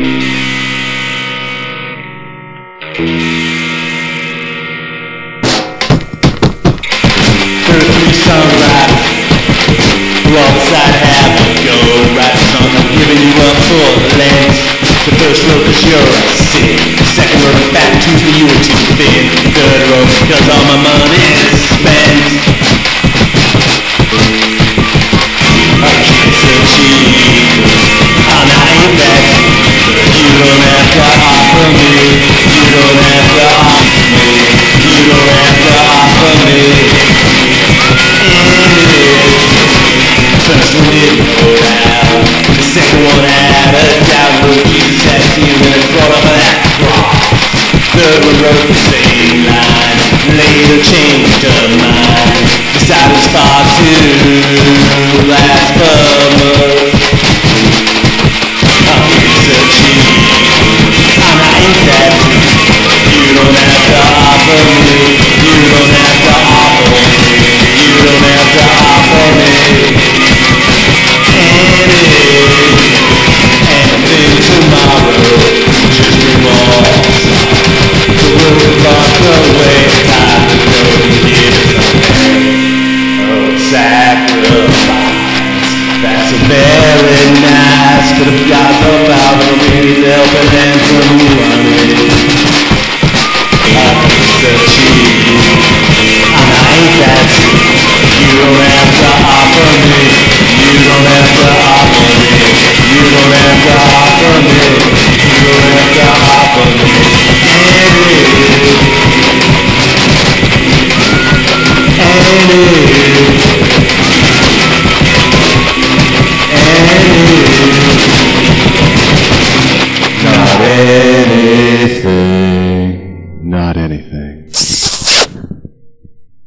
Earthly sunlight Alongside half of your right song I'm giving you up for The first The second you were too thin The third rope cause all my money is spent. Gracias. sacrifice. That's a very nice, but have got anything. Not anything.